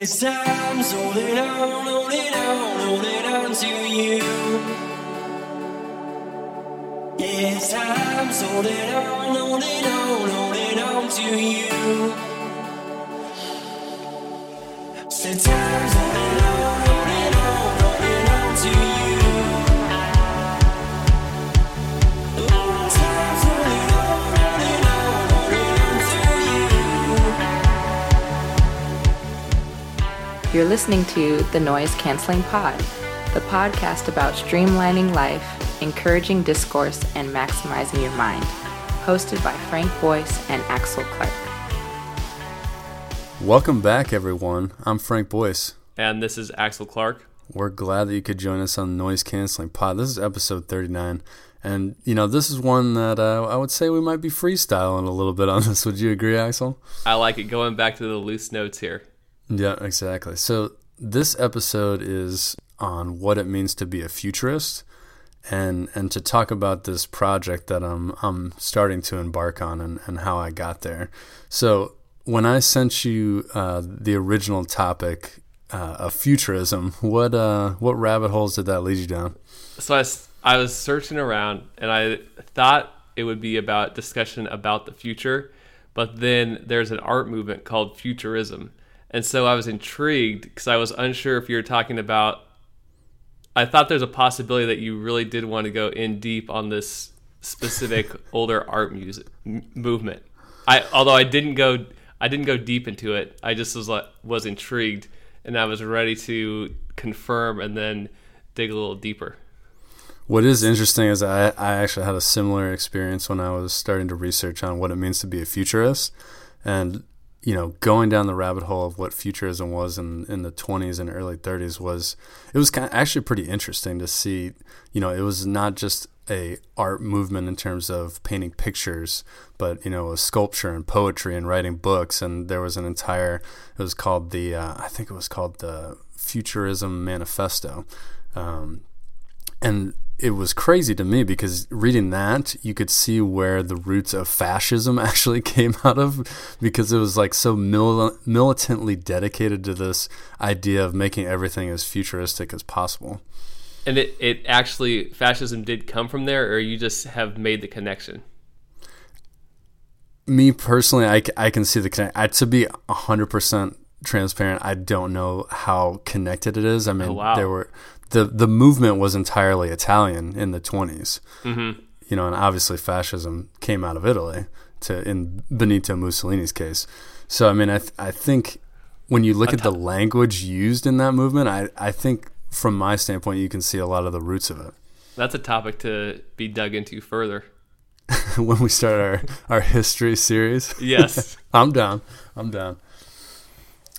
It's time, so hold it on, hold it on, hold it on to you. It's time, so hold it on, hold it on, hold it on to you. It's time, so hold it on, You're listening to the Noise Canceling Pod, the podcast about streamlining life, encouraging discourse, and maximizing your mind. Hosted by Frank Boyce and Axel Clark. Welcome back, everyone. I'm Frank Boyce. And this is Axel Clark. We're glad that you could join us on the Noise Canceling Pod. This is episode 39. And, you know, this is one that uh, I would say we might be freestyling a little bit on this. Would you agree, Axel? I like it going back to the loose notes here. Yeah, exactly. So, this episode is on what it means to be a futurist and and to talk about this project that I'm I'm starting to embark on and, and how I got there. So, when I sent you uh, the original topic uh, of futurism, what uh, what rabbit holes did that lead you down? So I, I was searching around and I thought it would be about discussion about the future, but then there's an art movement called futurism. And so I was intrigued because I was unsure if you were talking about. I thought there's a possibility that you really did want to go in deep on this specific older art music m- movement. I although I didn't go I didn't go deep into it. I just was like was intrigued and I was ready to confirm and then dig a little deeper. What is interesting is I, I actually had a similar experience when I was starting to research on what it means to be a futurist. And, you know, going down the rabbit hole of what futurism was in, in the 20s and early 30s was, it was kind of actually pretty interesting to see, you know, it was not just a art movement in terms of painting pictures, but, you know, sculpture and poetry and writing books. And there was an entire, it was called the, uh, I think it was called the Futurism Manifesto. Um, and it was crazy to me because reading that you could see where the roots of fascism actually came out of because it was like so mil- militantly dedicated to this idea of making everything as futuristic as possible And it, it actually fascism did come from there or you just have made the connection. me personally i, I can see the connection I, to be 100% transparent i don't know how connected it is i mean Oh, wow. there were the the movement was entirely italian in the 20s Mm-hmm. you know, and obviously fascism came out of Italy to in Benito Mussolini's case. So I mean, I th- I think when you look at the language used in that movement, I I think from my standpoint, you can see a lot of the roots of it. That's a topic to be dug into further. when we start our our history series, Yes. I'm down. I'm down.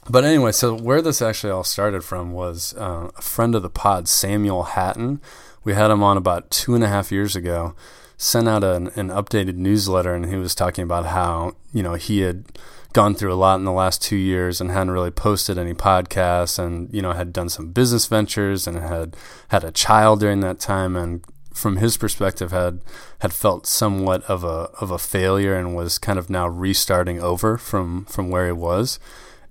But anyway, so where this actually all started from was uh, a friend of the pod, Samuel Hatton. We had him on about two and a half years ago. Sent out an, an updated newsletter, and he was talking about how you know he had gone through a lot in the last two years and hadn't really posted any podcasts, and you know had done some business ventures and had had a child during that time, and from his perspective had had felt somewhat of a of a failure and was kind of now restarting over from from where he was.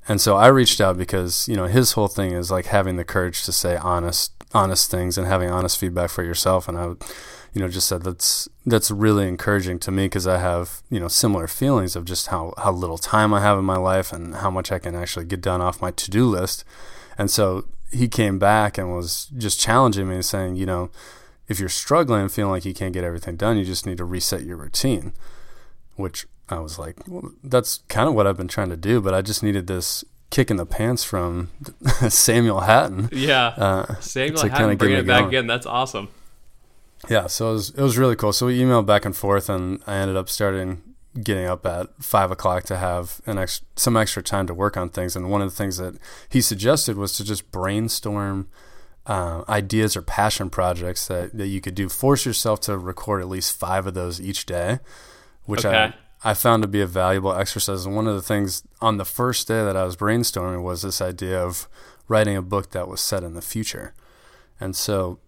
And so I reached out because, you know, his whole thing is like having the courage to say honest honest things and having honest feedback for yourself and I would you know just said that's that's really encouraging to me because I have, you know, similar feelings of just how how little time I have in my life and how much I can actually get done off my to-do list. And so he came back and was just challenging me and saying, you know, if you're struggling and feeling like you can't get everything done, you just need to reset your routine. Which I was like, well, that's kind of what I've been trying to do, but I just needed this kick in the pants from Samuel Hatton. Yeah. Uh, Samuel Hatton kinda bringing it back going. again. That's awesome. Yeah, so it was it was really cool. So we emailed back and forth, and I ended up starting getting up at five o'clock to have an ex- some extra time to work on things. And one of the things that he suggested was to just brainstorm uh, ideas or passion projects that, that you could do. Force yourself to record at least five of those each day, which Okay. I I found to be a valuable exercise. And one of the things on the first day that I was brainstorming was this idea of writing a book that was set in the future. And so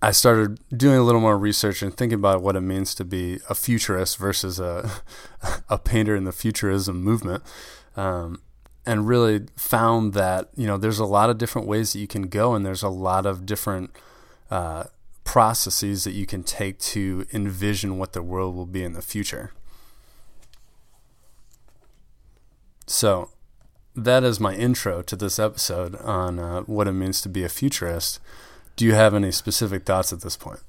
I started doing a little more research and thinking about what it means to be a futurist versus a a painter in the futurism movement. Um, and really found that you know there's a lot of different ways that you can go, and there's a lot of different uh, processes that you can take to envision what the world will be in the future. So, that is my intro to this episode on uh, what it means to be a futurist. Do you have any specific thoughts at this point?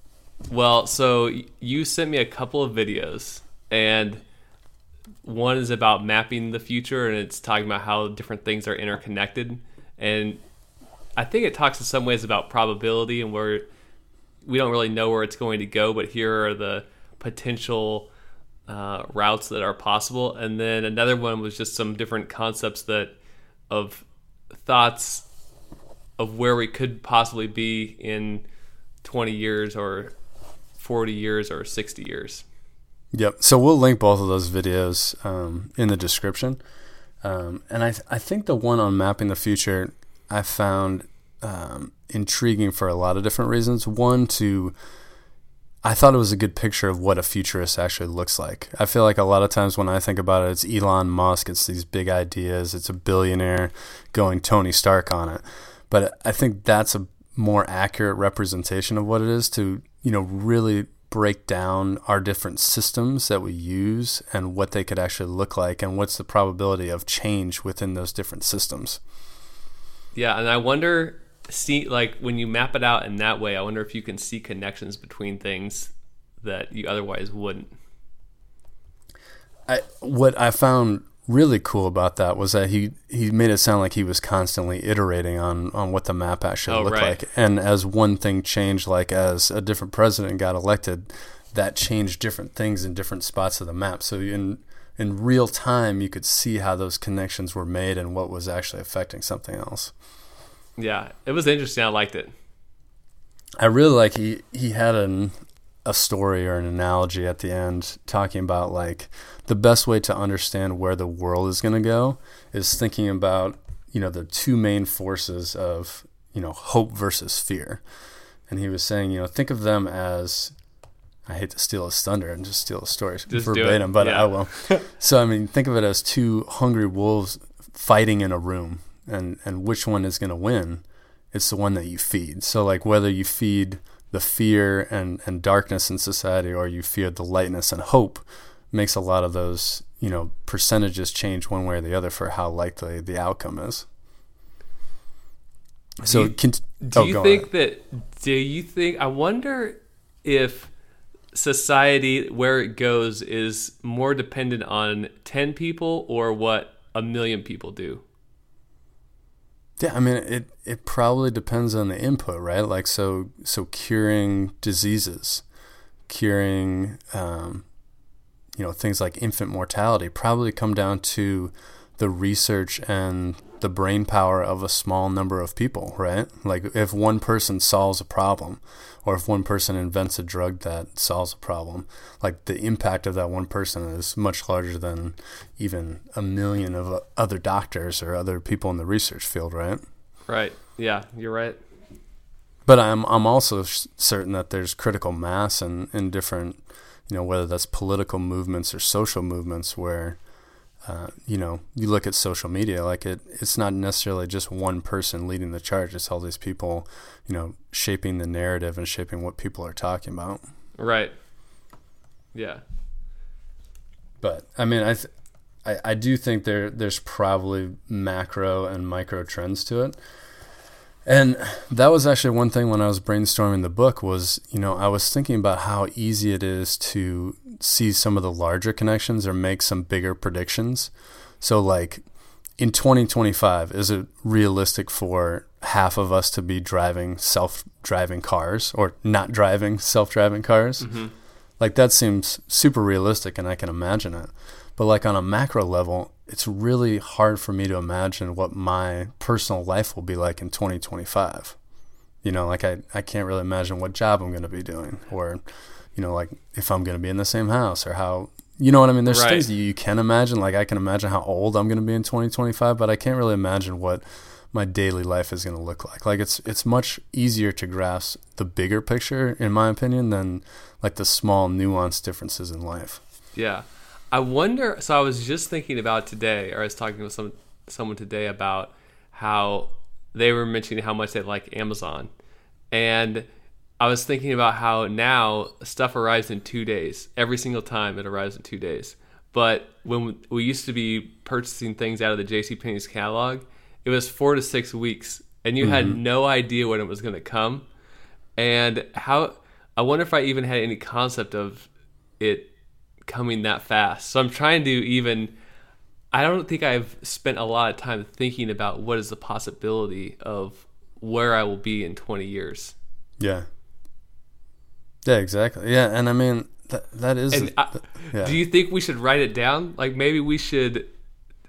Well, so you sent me a couple of videos, and one is about mapping the future, and it's talking about how different things are interconnected. And I think it talks in some ways about probability and where we don't really know where it's going to go, but here are the potential uh, routes that are possible. And then another one was just some different concepts that of thoughts of where we could possibly be in 20 years or 40 years or 60 years. Yep. So we'll link both of those videos um, in the description. Um, and I, th- I think the one on mapping the future I found um, intriguing for a lot of different reasons. One, to I thought it was a good picture of what a futurist actually looks like. I feel like a lot of times when I think about it, it's Elon Musk, it's these big ideas, it's a billionaire going Tony Stark on it. But I think that's a more accurate representation of what it is to, you know, really break down our different systems that we use and what they could actually look like and what's the probability of change within those different systems. Yeah, and I wonder see like when you map it out in that way, I wonder if you can see connections between things that you otherwise wouldn't. I what I found really cool about that was that he he made it sound like he was constantly iterating on on what the map actually Oh, looked right. like and as one thing changed like as a different president got elected that changed different things in different spots of the map so in in real time you could see how those connections were made and what was actually affecting something else Yeah, it was interesting. I liked it. I really like he he had an a story or an analogy at the end talking about like the best way to understand where the world is going to go is thinking about you know the two main forces of you know hope versus fear and he was saying you know think of them as I hate to steal his thunder and just steal a story it. verbatim, but Yeah. I will. so I mean, think of it as two hungry wolves fighting in a room, and and which one is going to win? It's the one that you feed. So like whether you feed the fear and and darkness in society, or you feed the lightness and hope, makes a lot of those you know percentages change one way or the other for how likely the outcome is. So you- cont- Do oh, you think ahead. that? Do you think? I wonder if society, where it goes, is more dependent on ten people or what a million people do. Yeah, I mean it it probably depends on the input, right? Like so so curing diseases, curing um, you know, things like infant mortality probably come down to the research and the brain power of a small number of people, right? Like if one person solves a problem or if one person invents a drug that solves a problem, like the impact of that one person is much larger than even a million of uh, other doctors or other people in the research field, right? Right. Yeah, you're right. But I'm I'm also certain that there's critical mass in, in different, you know, whether that's political movements or social movements where, uh, you know, you look at social media, like it, it's not necessarily just one person leading the charge. It's all these people, you know, shaping the narrative and shaping what people are talking about. Right. Yeah. But I mean, I, th- I, I do think there there's probably macro and micro trends to it. And that was actually one thing when I was brainstorming the book was, you know, I was thinking about how easy it is to see some of the larger connections or make some bigger predictions. So like in 2025, is it realistic for half of us to be driving self-driving cars or not driving self-driving cars? Mm-hmm. Like that seems super realistic and I can imagine it. But like on a macro level, it's really hard for me to imagine what my personal life will be like in 2025. You know, like I, I can't really imagine what job I'm going to be doing or, you know, like if I'm going to be in the same house or how, you know what I mean? There's Right. things that you can imagine. Like I can imagine how old I'm going to be in 2025, but I can't really imagine what my daily life is going to look like. Like it's it's much easier to grasp the bigger picture, in my opinion, than like the small nuanced differences in life. Yeah. I wonder. So I was just thinking about today, or I was talking with some someone today about how they were mentioning how much they like Amazon, and I was thinking about how now stuff arrives in two days. Every single time it arrives in two days. But when we used to be purchasing things out of the JCPenney's catalog, it was four to six weeks, and you had mm-hmm. no idea when it was going to come. And how I wonder if I even had any concept of it coming that fast. So I'm trying to even. I don't think I've spent a lot of time thinking about what is the possibility of where I will be in 20 years. Yeah. Yeah, exactly. Yeah, and I mean that that is. And I, yeah. do you think we should write it down? Like maybe we should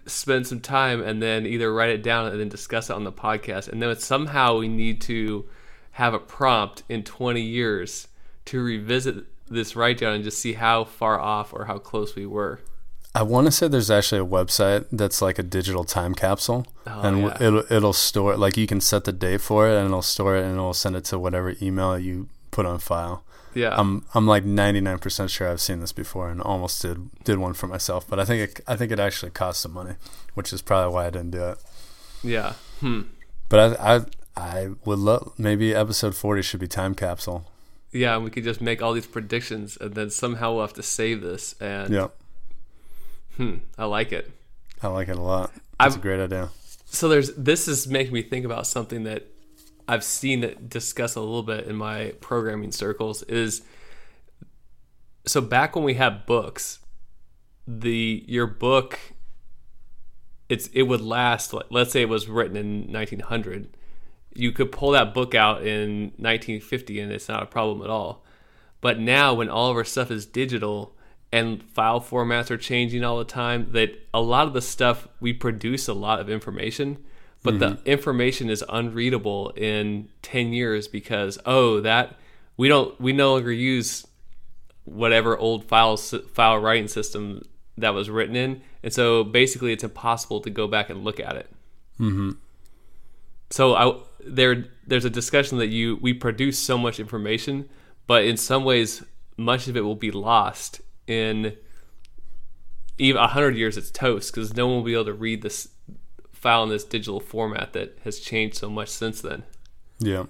spend some time and then either write it down and then discuss it on the podcast, and then somehow we need to have a prompt in 20 years to revisit this write down and just see how far off or how close we were. I want to say there's actually a website that's like a digital time capsule, Oh, and yeah. it'll it'll store like you can set the date for it, and it'll store it, and it'll send it to whatever email you put on file. Yeah. I'm I'm like 99% sure I've seen this before, and almost did did one for myself, but I think it I think it actually cost some money, which is probably why I didn't do it. yeah. Hmm. But I I I would love maybe episode 40 should be time capsule. Yeah, and we could just make all these predictions and then somehow we'll have to save this and Yeah, hmm, I like it. I like it a lot. That's I've- a great idea. So there's this is making me think about something that I've seen it discuss a little bit in my programming circles is so back when we had books, the your book it's it would last let's say it was written in 1900 you could pull that book out in 1950 and it's not a problem at all. But now when all of our stuff is digital and file formats are changing all the time that a lot of the stuff we produce a lot of information but the mm-hmm. information is unreadable in 10 years because oh that we don't we no longer use whatever old file file writing system that was written in. And so basically it's impossible to go back and look at it. Mm-hmm. So I, there there's a discussion that you we produce so much information but in some ways much of it will be lost in even 100 years it's toast because no one will be able to read this file in this digital format that has changed so much since then Yeah.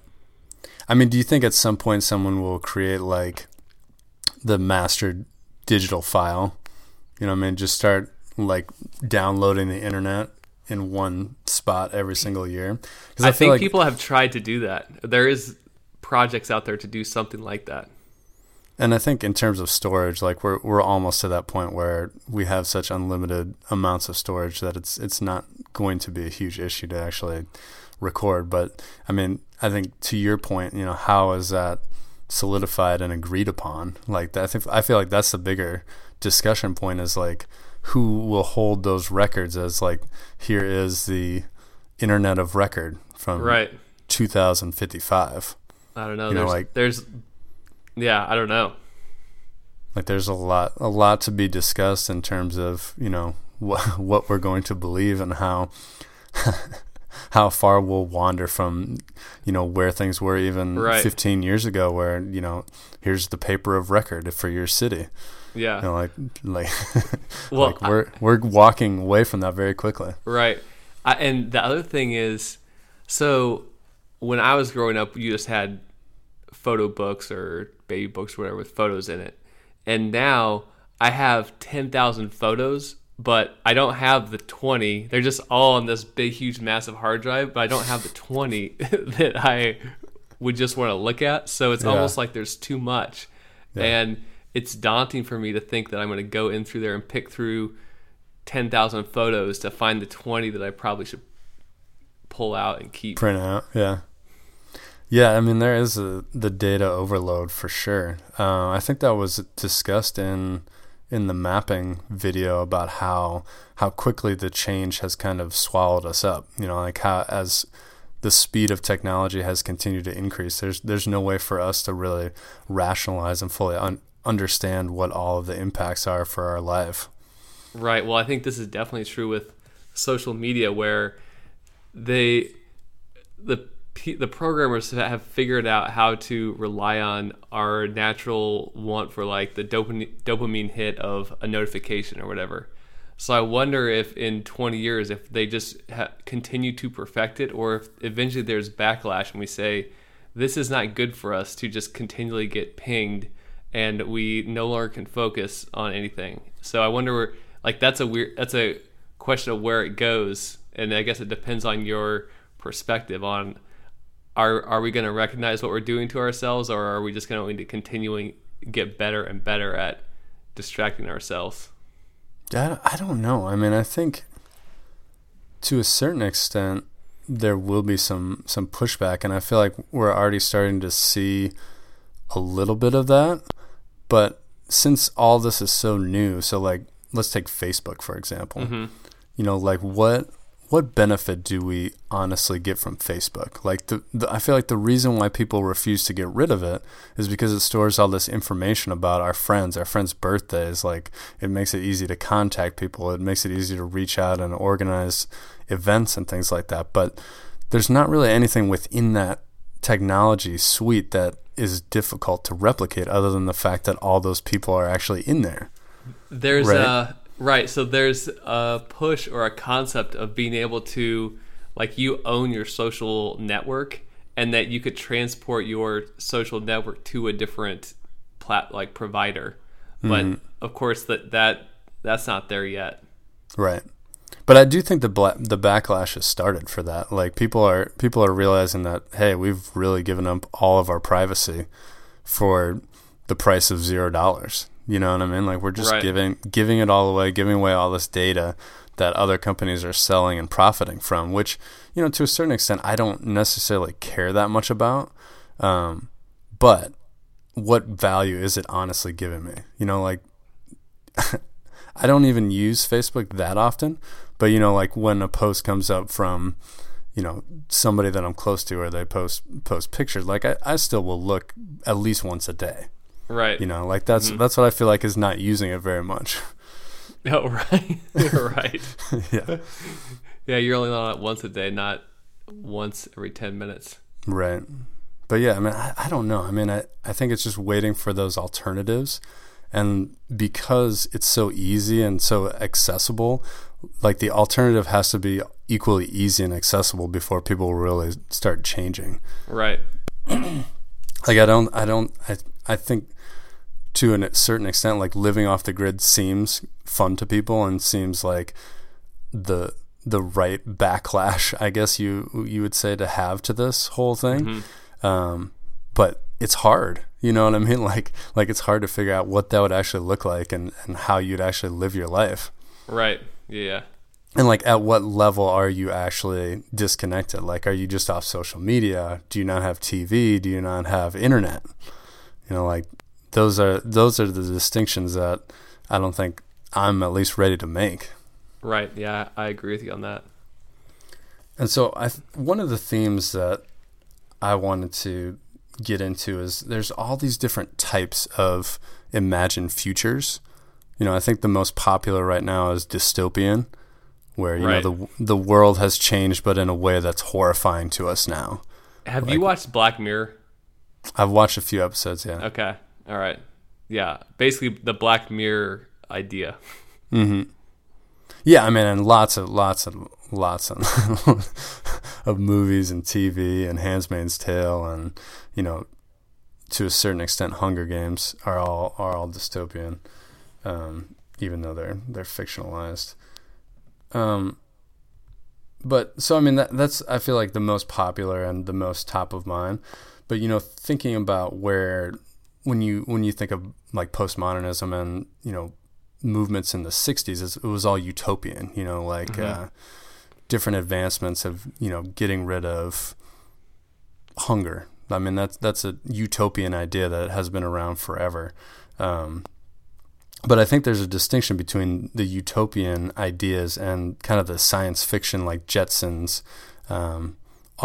I mean, do you think at some point someone will create like the master digital file? You know, what I mean, just start like downloading the internet in one spot every single year. Because I, think people have tried to do that. There is projects out there to do something like that. And I think in terms of storage, like we're we're almost to that point where we have such unlimited amounts of storage that it's it's not going to be a huge issue to actually record. But I mean, I think to your point, you know, how is that solidified and agreed upon? Like that, I think I feel like that's the bigger discussion point is like who will hold those records as like here is the internet of record from Right. 2055. I don't know. You know, there's, like- there's, yeah, I don't know. like there's a lot a lot to be discussed in terms of you know what what we're going to believe and how how far we'll wander from you know where things were even Right. 15 years ago where you know here's the paper of record for your city Yeah. you know like like Well, like we're we're walking away from that very quickly Right. I, and the other thing is, so when I was growing up, you just had photo books or baby books, or whatever, with photos in it. And now I have 10,000 photos, but I don't have the 20. They're just all on this big, huge, massive hard drive, but I don't have the 20 that I would just want to look at. So it's Yeah. almost like there's too much. And it's daunting for me to think that I'm going to go in through there and pick through 10,000 photos to find the 20 that I probably should pull out and keep. print out yeah yeah i mean there is a, the data overload for sure uh, i think that was discussed in in the mapping video about how how quickly the change has kind of swallowed us up you know like how as the speed of technology has continued to increase there's there's no way for us to really rationalize and fully un- understand what all of the impacts are for our life Right. Well, I think this is definitely true with social media where they the the programmers have figured out how to rely on our natural want for like the dopamine dopamine hit of a notification or whatever. So I wonder if in 20 years, if they just ha- continue to perfect it, or if eventually there's backlash and we say, this is not good for us to just continually get pinged and we no longer can focus on anything. So I wonder, where, like, that's a weird, that's a question of where it goes. And I guess it depends on your perspective on are, are we going to recognize what we're doing to ourselves or are we just going to continuing get better and better at distracting ourselves? I, I don't know. I mean, I think to a certain extent there will be some some pushback, and I feel like we're already starting to see a little bit of that. But since all this is so new, so like let's take Facebook for example. Mm-hmm. You know, like what what benefit do we honestly get from Facebook? Like the, the, I feel like the reason why people refuse to get rid of it is because it stores all this information about our friends, our friends' birthdays. Like it makes it easy to contact people. It makes it easy to reach out and organize events and things like that. But there's not really anything within that technology suite that is difficult to replicate other than the fact that all those people are actually in there. There's Right. a right. So there's a push or a concept of being able to, like, you own your social network, and that you could transport your social network to a different plat like provider. But Mm-hmm. of course, that that that's not there yet. Right. But I do think the bla- the backlash has started for that. Like people are people are realizing that hey, we've really given up all of our privacy for the price of zero dollars. You know what I mean? Like we're just Right. giving giving it all away, giving away all this data that other companies are selling and profiting from. Which you know, to a certain extent, I don't necessarily care that much about. Um, but what value is it honestly giving me? You know, like I don't even use Facebook that often, but you know, like when a post comes up from, you know, somebody that I'm close to or they post post pictures, like I, I still will look at least once a day. Right. You know, like that's mm-hmm. that's what I feel like is not using it very much. Oh, right. right. yeah. Yeah, you're only on it once a day, not once every ten minutes. Right. But yeah, I mean, I, I don't know. I mean, I, I think it's just waiting for those alternatives. And because it's so easy and so accessible, like the alternative has to be equally easy and accessible before people really start changing. Right. Like I don't, I don't, I, I think to a certain extent, like living off the grid seems fun to people and seems like the the right backlash, I guess you you would say to have to this whole thing. Um, but it's hard, you know what I mean? Like like it's hard to figure out what that would actually look like and and how you'd actually live your life. Right. Yeah. And like, at what level are you actually disconnected? Like, are you just off social media? Do you not have TV? Do you not have internet? You know, like those are those are the distinctions that I don't think I'm at least ready to make. Right. Yeah, I agree with you on that. And so, I one of the themes that I wanted to get into is there's all these different types of imagined futures. You know, I think the most popular right now is dystopian, where you Right. know the the world has changed, but in a way that's horrifying to us now. Have you watched Black Mirror? I've watched a few episodes, yeah. Okay. All right. Yeah. Basically, the Black Mirror idea. Yeah, I mean, and lots of lots of lots of of movies and TV and Handmaid's Tale and you know, to a certain extent, Hunger Games are all are all dystopian, um, even though they're they're fictionalized. Um, but so I mean that that's I feel like the most popular and the most top of mind. But you know, thinking about where when you when you think of like postmodernism and you know movements in the 60s it was all utopian you know like uh, different advancements of you know getting rid of hunger. I mean that's that's a utopian idea that has been around forever. Um, but i think there's a distinction between the utopian ideas and kind of the science fiction like jetsons um,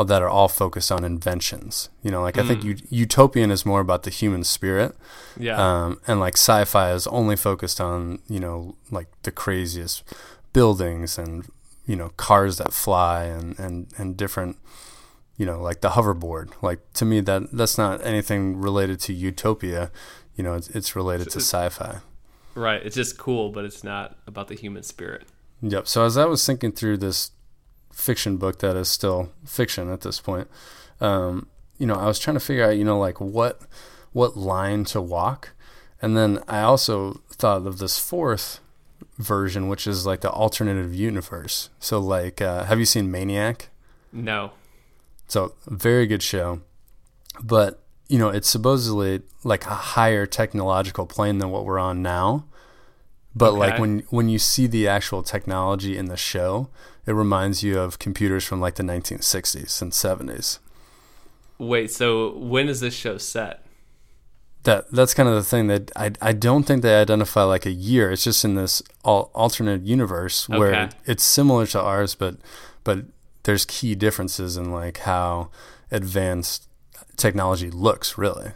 that are all focused on inventions you know like i think ut- utopian is more about the human spirit Yeah. um, and like sci-fi is only focused on you know like the craziest buildings and you know cars that fly and and and different you know like the hoverboard like to me that that's not anything related to utopia you know it's, it's related to sci-fi Right. It's just cool, but it's not about the human spirit. Yep. So as I was thinking through this fiction book that is still fiction at this point, um, you know, I was trying to figure out, you know, like what what line to walk, and then I also thought of this fourth version, which is like the alternative universe. So, like, uh, have you seen Maniac? No. So, very good show, but you know, it's supposedly like a higher technological plane than what we're on now. But like when when you see the actual technology in the show, it reminds you of computers from like the 1960s and 70s. Wait, so when is this show set? That that's kind of the thing that I I don't think they identify like a year. It's just in this al- alternate universe where Okay. it's similar to ours, but but there's key differences in like how advanced technology looks. Really,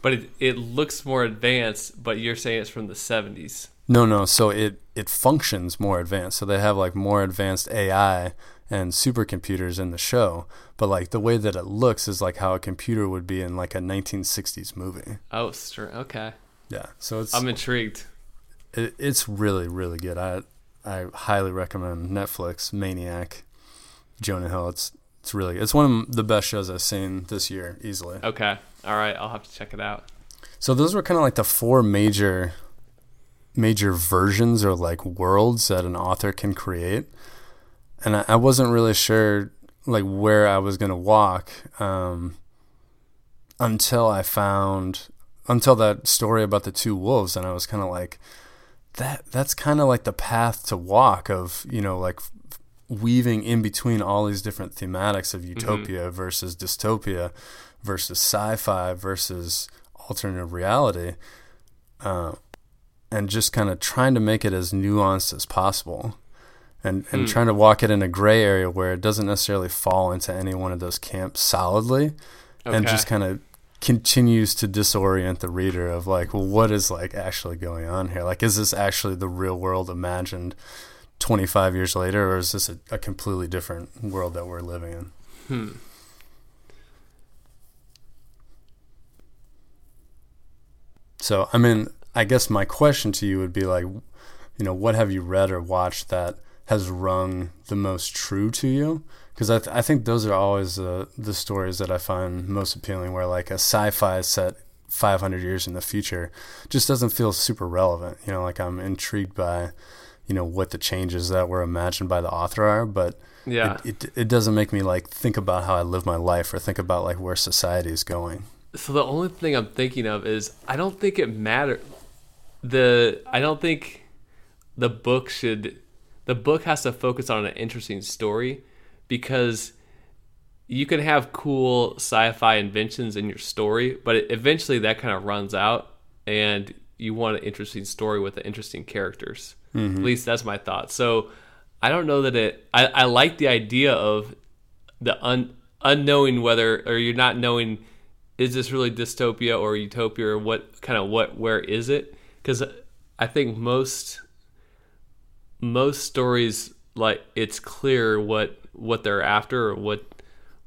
But it, it looks more advanced, but you're saying it's from the 70s. No, no. So it it functions more advanced. So they have like more advanced AI and supercomputers in the show, but like the way that it looks is like how a computer would be in like a 1960s movie. Oh, okay. Yeah, so it's I'm intrigued. it, it's really really good. I I highly recommend Netflix Maniac, Jonah Hill. It's it's really it's one of the best shows I've seen this year easily. Okay. All right. I'll have to check it out. So those were kind of like the four major major versions or like worlds that an author can create, and I, I wasn't really sure like where I was gonna walk um, until I found until that story about the two wolves, and I was kind of like that. That's kind of like the path to walk of you know like weaving in between all these different thematics of utopia versus dystopia versus sci-fi versus alternative reality uh, and just kind of trying to make it as nuanced as possible and, and trying to walk it in a gray area where it doesn't necessarily fall into any one of those camps solidly and just kind of continues to disorient the reader of like well what is like actually going on here? Like is this actually the real world imagined 25 years later or is this a, a completely different world that we're living in? Hmm. So, I mean, I guess my question to you would be like, you know, what have you read or watched that has rung the most true to you? Because I, th- I think those are always uh, the stories that I find most appealing, where like a sci fi set 500 years in the future just doesn't feel super relevant. You know, like I'm intrigued by, you know, what the changes that were imagined by the author are, but Yeah. it, it, it doesn't make me like think about how I live my life or think about like where society is going. So the only thing I'm thinking of is I don't think it matters. The I don't think the book should. The book has to focus on an interesting story because you can have cool sci-fi inventions in your story, but it, eventually that kind of runs out, and you want an interesting story with interesting characters. Mm-hmm. At least that's my thought. So I don't know that it. I, I like the idea of the un, unknowing whether or you're not knowing is this really dystopia or utopia or what kind of what where is it because i think most most stories like it's clear what what they're after or what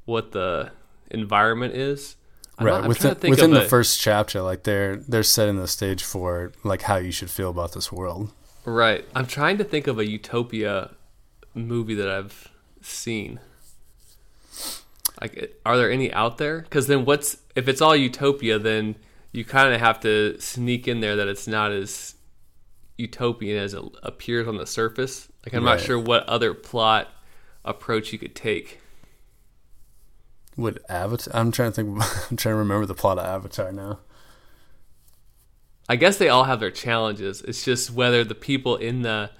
what the environment is. I'm right within, trying to think within the a- first chapter like they're they're setting the stage for like how you should feel about this world. Right. I'm trying to think of a utopia movie that i've seen. Like are there any out there? Because then what's if it's all utopia then you kind of have to sneak in there that it's not as utopian as it appears on the surface like i'm Right. not sure what other plot approach you could take would avatar i'm trying to think i'm trying to remember the plot of avatar now I guess they all have their challenges. It's just whether the people in the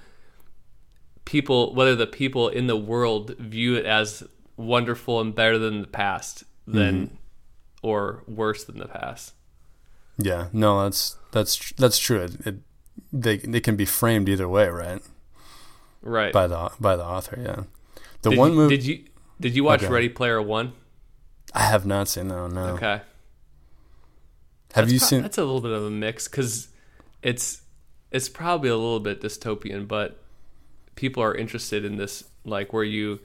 people whether the people in the world view it as wonderful and better than the past than mm-hmm. or worse than the past. Yeah no that's that's that's true it, it they they can be framed either way right Right. by the by the author yeah the did one you, movie Did you did you watch Okay. Ready Player 1? i have not seen that one no Okay. have you Pro- seen That's a little bit of a mix cuz it's it's probably a little bit dystopian, but people are interested in this like where you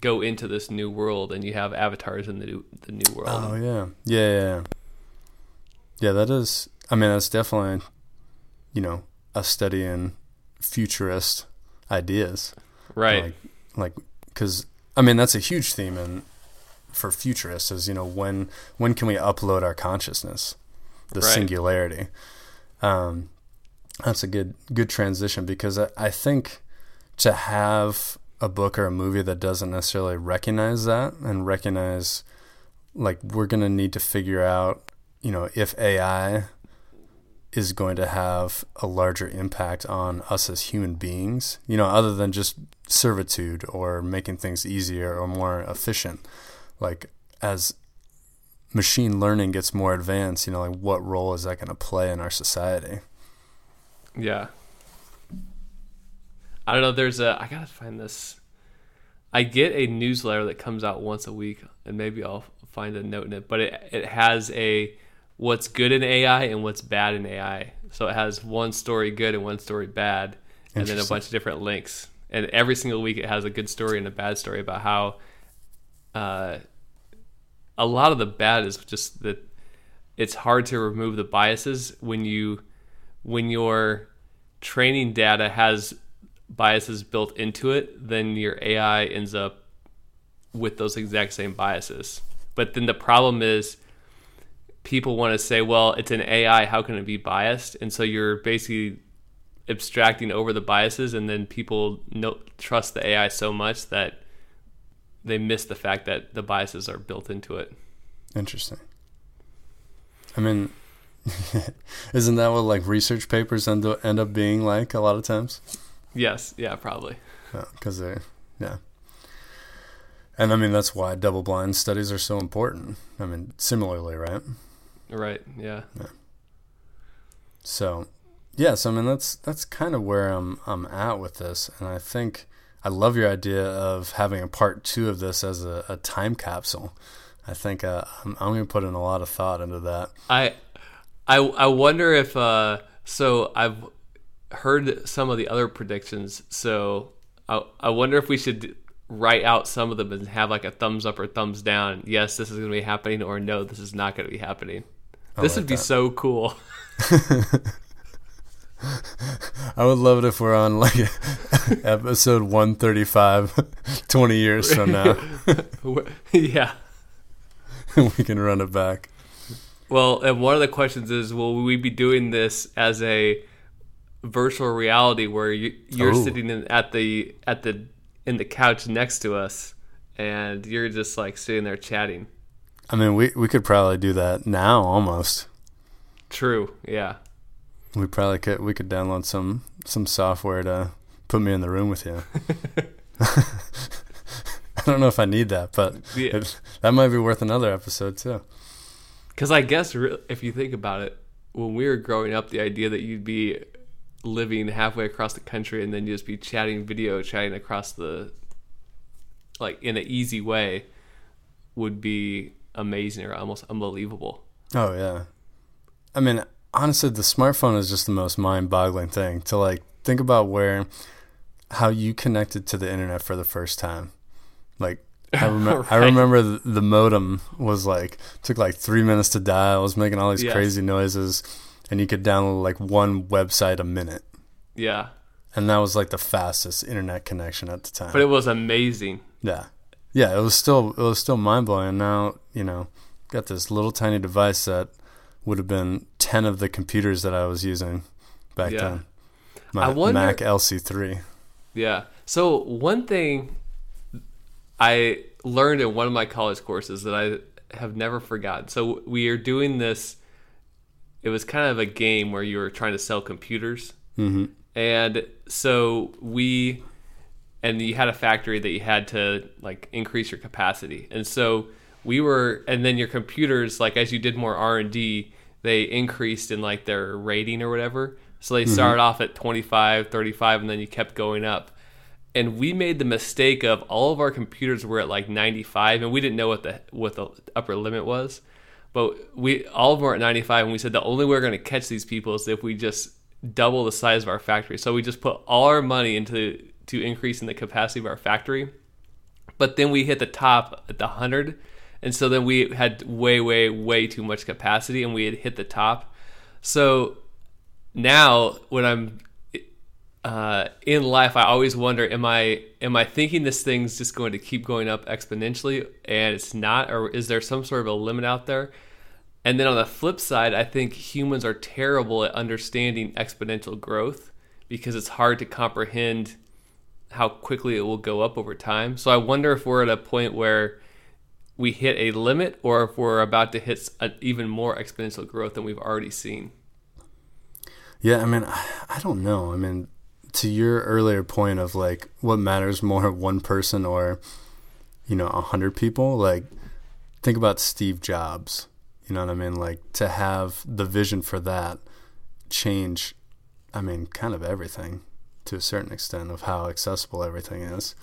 go into this new world and you have avatars in the new, the new world. Oh yeah, yeah, yeah, yeah. That is. I mean, that's definitely, you know, a study in futurist ideas. Right. Like, like, because I mean that's a huge theme in for futurists is you know when when can we upload our consciousness, the Right. singularity. Um, that's a good good transition because I, I think to have a book or a movie that doesn't necessarily recognize that and recognize like we're gonna need to figure out you know if AI is going to have a larger impact on us as human beings, you know, other than just servitude or making things easier or more efficient. Like as machine learning gets more advanced, you know, like what role is that going to play in our society? Yeah. I don't know. There's a. I gotta find this. I get a newsletter that comes out once a week, and maybe I'll find a note in it. But it it has a what's good in AI and what's bad in AI. So it has one story good and one story bad, and then a bunch of different links. And every single week, it has a good story and a bad story about how. Uh, a lot of the bad is just that it's hard to remove the biases when you when your training data has biases built into it, then your AI ends up with those exact same biases. But then the problem is people want to say, well, it's an AI, how can it be biased? And so you're basically abstracting over the biases, and then people no, trust the AI so much that they miss the fact that the biases are built into it. Interesting. I mean, isn't that what like research papers end up, end up being like a lot of times? Yes, yeah, probably. Because they're, yeah. And I mean, that's why double blind studies are so important. I mean, similarly, right? Right, yeah. So, yeah, so I mean that's that's kind of where I'm I'm at with this, and I think I love your idea of having a part two of this as a, a time capsule. I think uh, I'm, I'm going to put in a lot of thought into that. I, I, I wonder if uh, so. I've heard some of the other predictions. So I, I wonder if we should write out some of them and have like a thumbs up or thumbs down. Yes, this is going to be happening, or no, this is not going to be happening. This like would be that. so cool. I would love it if we're on like episode 135 20 years from now. yeah. we can run it back. Well, and one of the questions is, will we be doing this as a virtual reality where you, you're Oh. sitting in, at the at the in the couch next to us, and you're just like sitting there chatting? I mean, we, we could probably do that now almost. True. Yeah. We probably could we could download some some software to put me in the room with you. I don't know if I need that, but Yeah. it, that might be worth another episode too. Because I guess if you think about it, when we were growing up, the idea that you'd be living halfway across the country and then you'd just be chatting video, chatting across the like in an easy way, would be amazing or almost unbelievable. Oh yeah. I mean, honestly, the smartphone is just the most mind-boggling thing to like think about where how you connected to the internet for the first time. Like I, rem- I remember the, the modem was like took like three minutes to dial. It was making all these Yes. crazy noises, and you could download like one website a minute, Yeah, and that was like the fastest internet connection at the time. but it was amazing. Yeah, yeah, it was still it was still mind blowing. And now you know, got this little tiny device that would have been ten of the computers that I was using back Yeah. then. My wonder- Mac LC3. Yeah. So one thing I learned in one of my college courses that I have never forgotten. So we are doing this. It was kind of a game where you were trying to sell computers, Mm-hmm. and so we, and you had a factory that you had to like increase your capacity, and so we were, and then your computers, like as you did more R and D, they increased in like their rating or whatever. So they mm-hmm. started off at 25, 35, and then you kept going up. And we made the mistake of all of our computers were at like 95 and we didn't know what the what the upper limit was. But we all of them were at 95 and we said the only way we're going to catch these people is if we just double the size of our factory. So we just put all our money into to increase in the capacity of our factory but then we hit the top at the 100 and so then we had way way way too much capacity and we had hit the top so now when I'm uh, in life, I always wonder: Am I am I thinking this thing's just going to keep going up exponentially, and it's not, or is there some sort of a limit out there? And then on the flip side, I think humans are terrible at understanding exponential growth because it's hard to comprehend how quickly it will go up over time. So I wonder if we're at a point where we hit a limit or if we're about to hit an even more exponential growth than we've already seen. Yeah, I mean, I don't know. I mean, to your earlier point of like what matters more, one person or, you know, a hundred people, like think about Steve Jobs. You know what I mean? Like to have the vision for that change, I mean, kind of everything to a certain extent of how accessible everything is.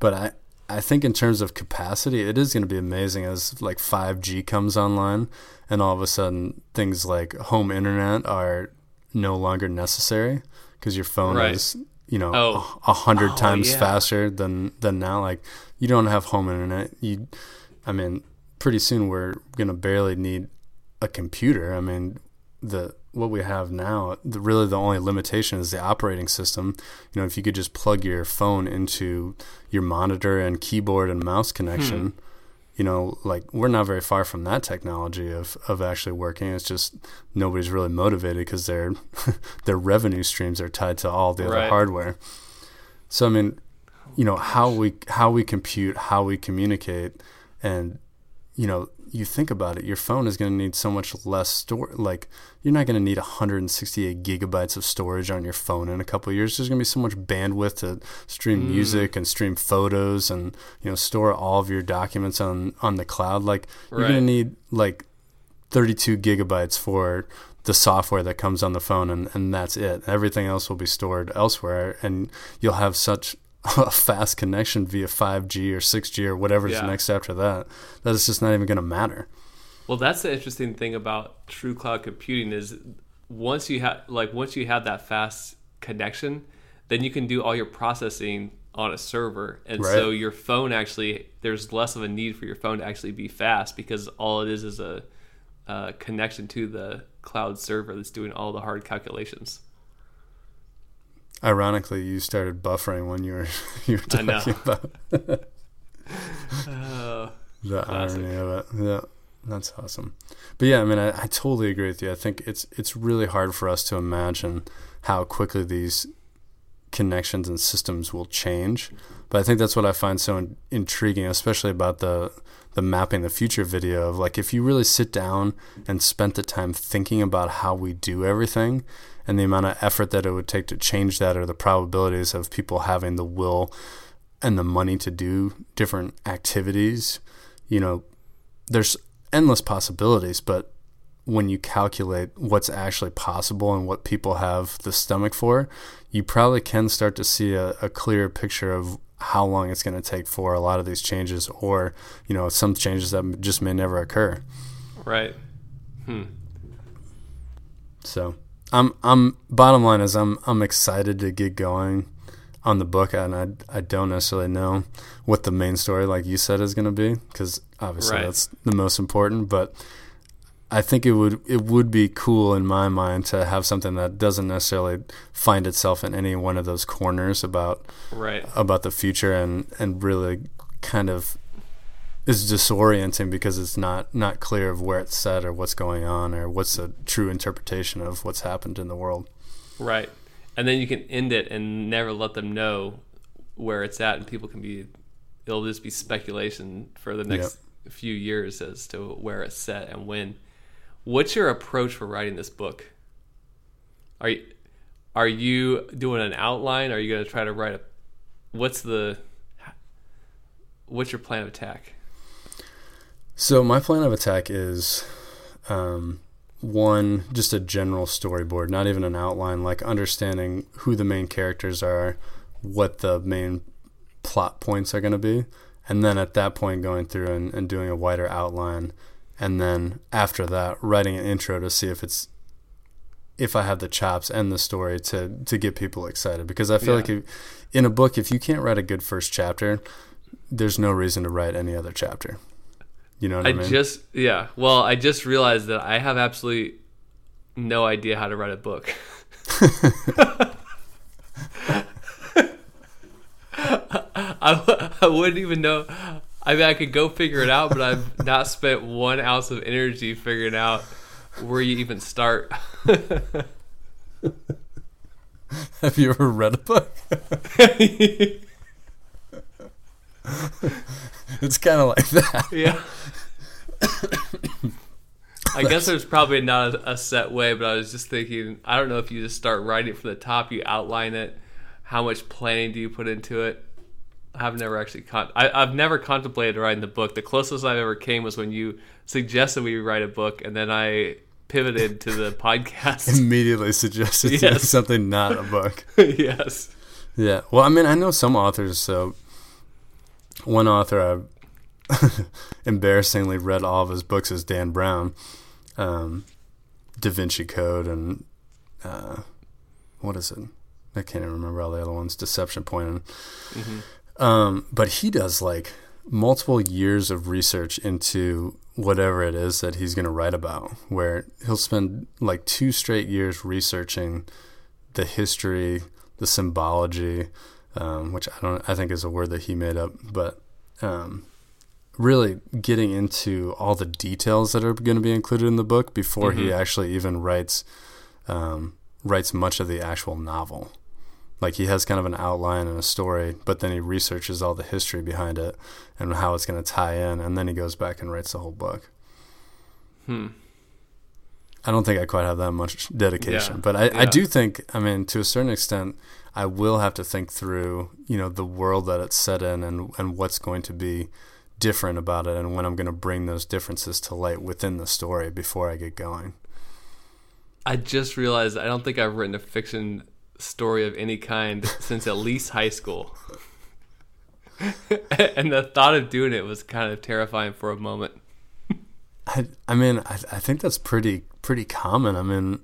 But I, I think in terms of capacity, it is going to be amazing as like 5G comes online and all of a sudden things like home internet are no longer necessary because your phone Right. is, you know, Oh. a hundred Oh, times yeah. faster than than now. Like you don't have home internet. You, I mean, pretty soon we're going to barely need a computer. I mean, the what we have now, the, really the only limitation is the operating system. You know, if you could just plug your phone into your monitor and keyboard and mouse connection, Hmm. you know, like we're not very far from that technology of, of actually working. It's just nobody's really motivated because their their revenue streams are tied to all the other hardware. So I mean, you know how we how we compute, how we communicate, and you know you think about it, your phone is going to need so much less store. Like you're not going to need 168 gigabytes of storage on your phone in a couple of years. There's going to be so much bandwidth to stream mm. music and stream photos and you know store all of your documents on on the cloud. Like you're going to need like 32 gigabytes for the software that comes on the phone and, and that's it everything else will be stored elsewhere and you'll have such a fast connection via 5g or 6g or whatever's Yeah. next after that that it's just not even going to matter Well, that's the interesting thing about true cloud computing is once you have like once you have that fast connection, then you can do all your processing on a server, and so your phone actually there's less of a need for your phone to actually be fast because all it is is a, uh connection to the cloud server that's doing all the hard calculations. Ironically you started buffering when you were you were talking about Uh, the Classic. irony of it. Yeah, that's awesome. But yeah, I mean, I, I totally agree with you. I think it's it's really hard for us to imagine how quickly these connections and systems will change. But I think that's what I find so in, intriguing, especially about the the mapping the future video of like if you really sit down and spent the time thinking about how we do everything and the amount of effort that it would take to change that or the probabilities of people having the will and the money to do different activities, you know, there's endless possibilities, but when you calculate what's actually possible and what people have the stomach for, you probably can start to see a, a clearer picture of how long it's going to take for a lot of these changes or, you know, some changes that just may never occur. right. Hmm. So I'm I'm bottom line is I'm I'm excited to get going on the book and I I don't necessarily know what the main story like you said is going to be because obviously Right. that's the most important but I think it would it would be cool in my mind to have something that doesn't necessarily find itself in any one of those corners about Right. about the future and and really kind of is disorienting because it's not not clear of where it's set or what's going on or what's the true interpretation of what's happened in the world. Right. And then you can end it and never let them know where it's at, and people can be, it'll just be speculation for the next few years as to where it's set and when. What's your approach for writing this book? Are you, are you doing an outline? Are you going to try to write a, what's the, what's your plan of attack? So my plan of attack is um, one just a general storyboard, not even an outline, like understanding who the main characters are, what the main plot points are going to be, and then at that point going through and, and doing a wider outline, and then after that writing an intro to see if it's if I have the chops and the story to to get people excited because I feel yeah. like if, in a book if you can't write a good first chapter there's no reason to write any other chapter. You know what I, I mean? just yeah. Well, I just realized that I have absolutely no idea how to write a book. I, I wouldn't even know I mean, I could go figure it out, but I've not spent one ounce of energy figuring out where you even start. Have you ever read a book? it's kind of like that. yeah. I guess there's probably not a, a set way, but I was just thinking. I don't know if you just start writing from the top, you outline it. How much planning do you put into it? I've never actually con- I, I've never contemplated writing the book. The closest I've ever came was when you suggested we write a book, and then I pivoted to the podcast. Immediately suggested Yes. something not a book. yes. Yeah. Well, I mean, I know some authors. So, one author I embarrassingly read all of his books is Dan Brown, um, Da Vinci Code, and uh, what is it? I can't even remember all the other ones. Deception Point. And, um, but he does like multiple years of research into whatever it is that he's going to write about, where he'll spend like two straight years researching the history, the symbology, um, which I don't, I think is a word that he made up, but um, really getting into all the details that are going to be included in the book before he actually even writes um, writes much of the actual novel. Like he has kind of an outline and a story, but then he researches all the history behind it and how it's going to tie in, and then he goes back and writes the whole book. Hmm. I don't think I quite have that much dedication, Yeah. but I, I do think, I mean, to a certain extent, I will have to think through, you know, the world that it's set in and, and what's going to be different about it and when I'm going to bring those differences to light within the story before I get going. I just realized I don't think I've written a fiction story of any kind since at least high school. and the thought of doing it was kind of terrifying for a moment. I, I mean, I, I think that's pretty pretty common. I mean,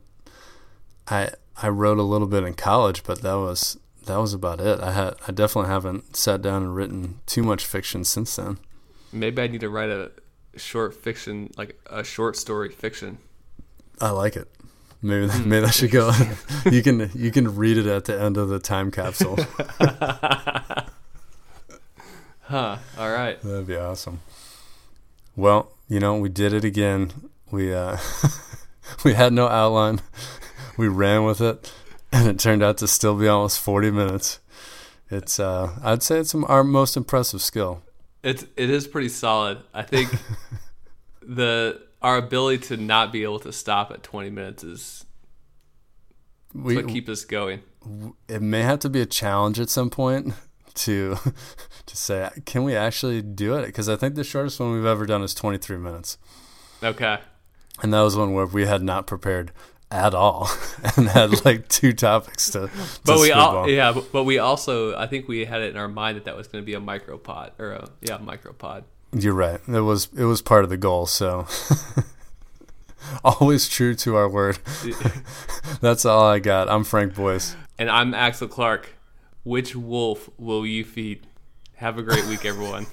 I I wrote a little bit in college, but that was that was about it. I had I definitely haven't sat down and written too much fiction since then. Maybe I need to write a short fiction, like a short story fiction. I like it. Maybe maybe I should go. you can you can read it at the end of the time capsule. Huh. All right. That'd be awesome. Well, you know, we did it again. We uh, we had no outline. We ran with it, and it turned out to still be almost forty minutes. It's uh, I'd say it's our most impressive skill. It's it is pretty solid. I think the our ability to not be able to stop at 20 minutes is We what keep us going. it may have to be a challenge at some point to to say can we actually do it because I think the shortest one we've ever done is twenty three minutes. Okay. And that was one where we had not prepared at all and had like two topics to, to But we all spitball. yeah, but, but we also I think we had it in our mind that that was going to be a micropod or a yeah micropod. You're right. It was it was part of the goal, so always true to our word. That's all I got. I'm Frank Boyce. And I'm Axel Clark. Which wolf will you feed? Have a great week, everyone.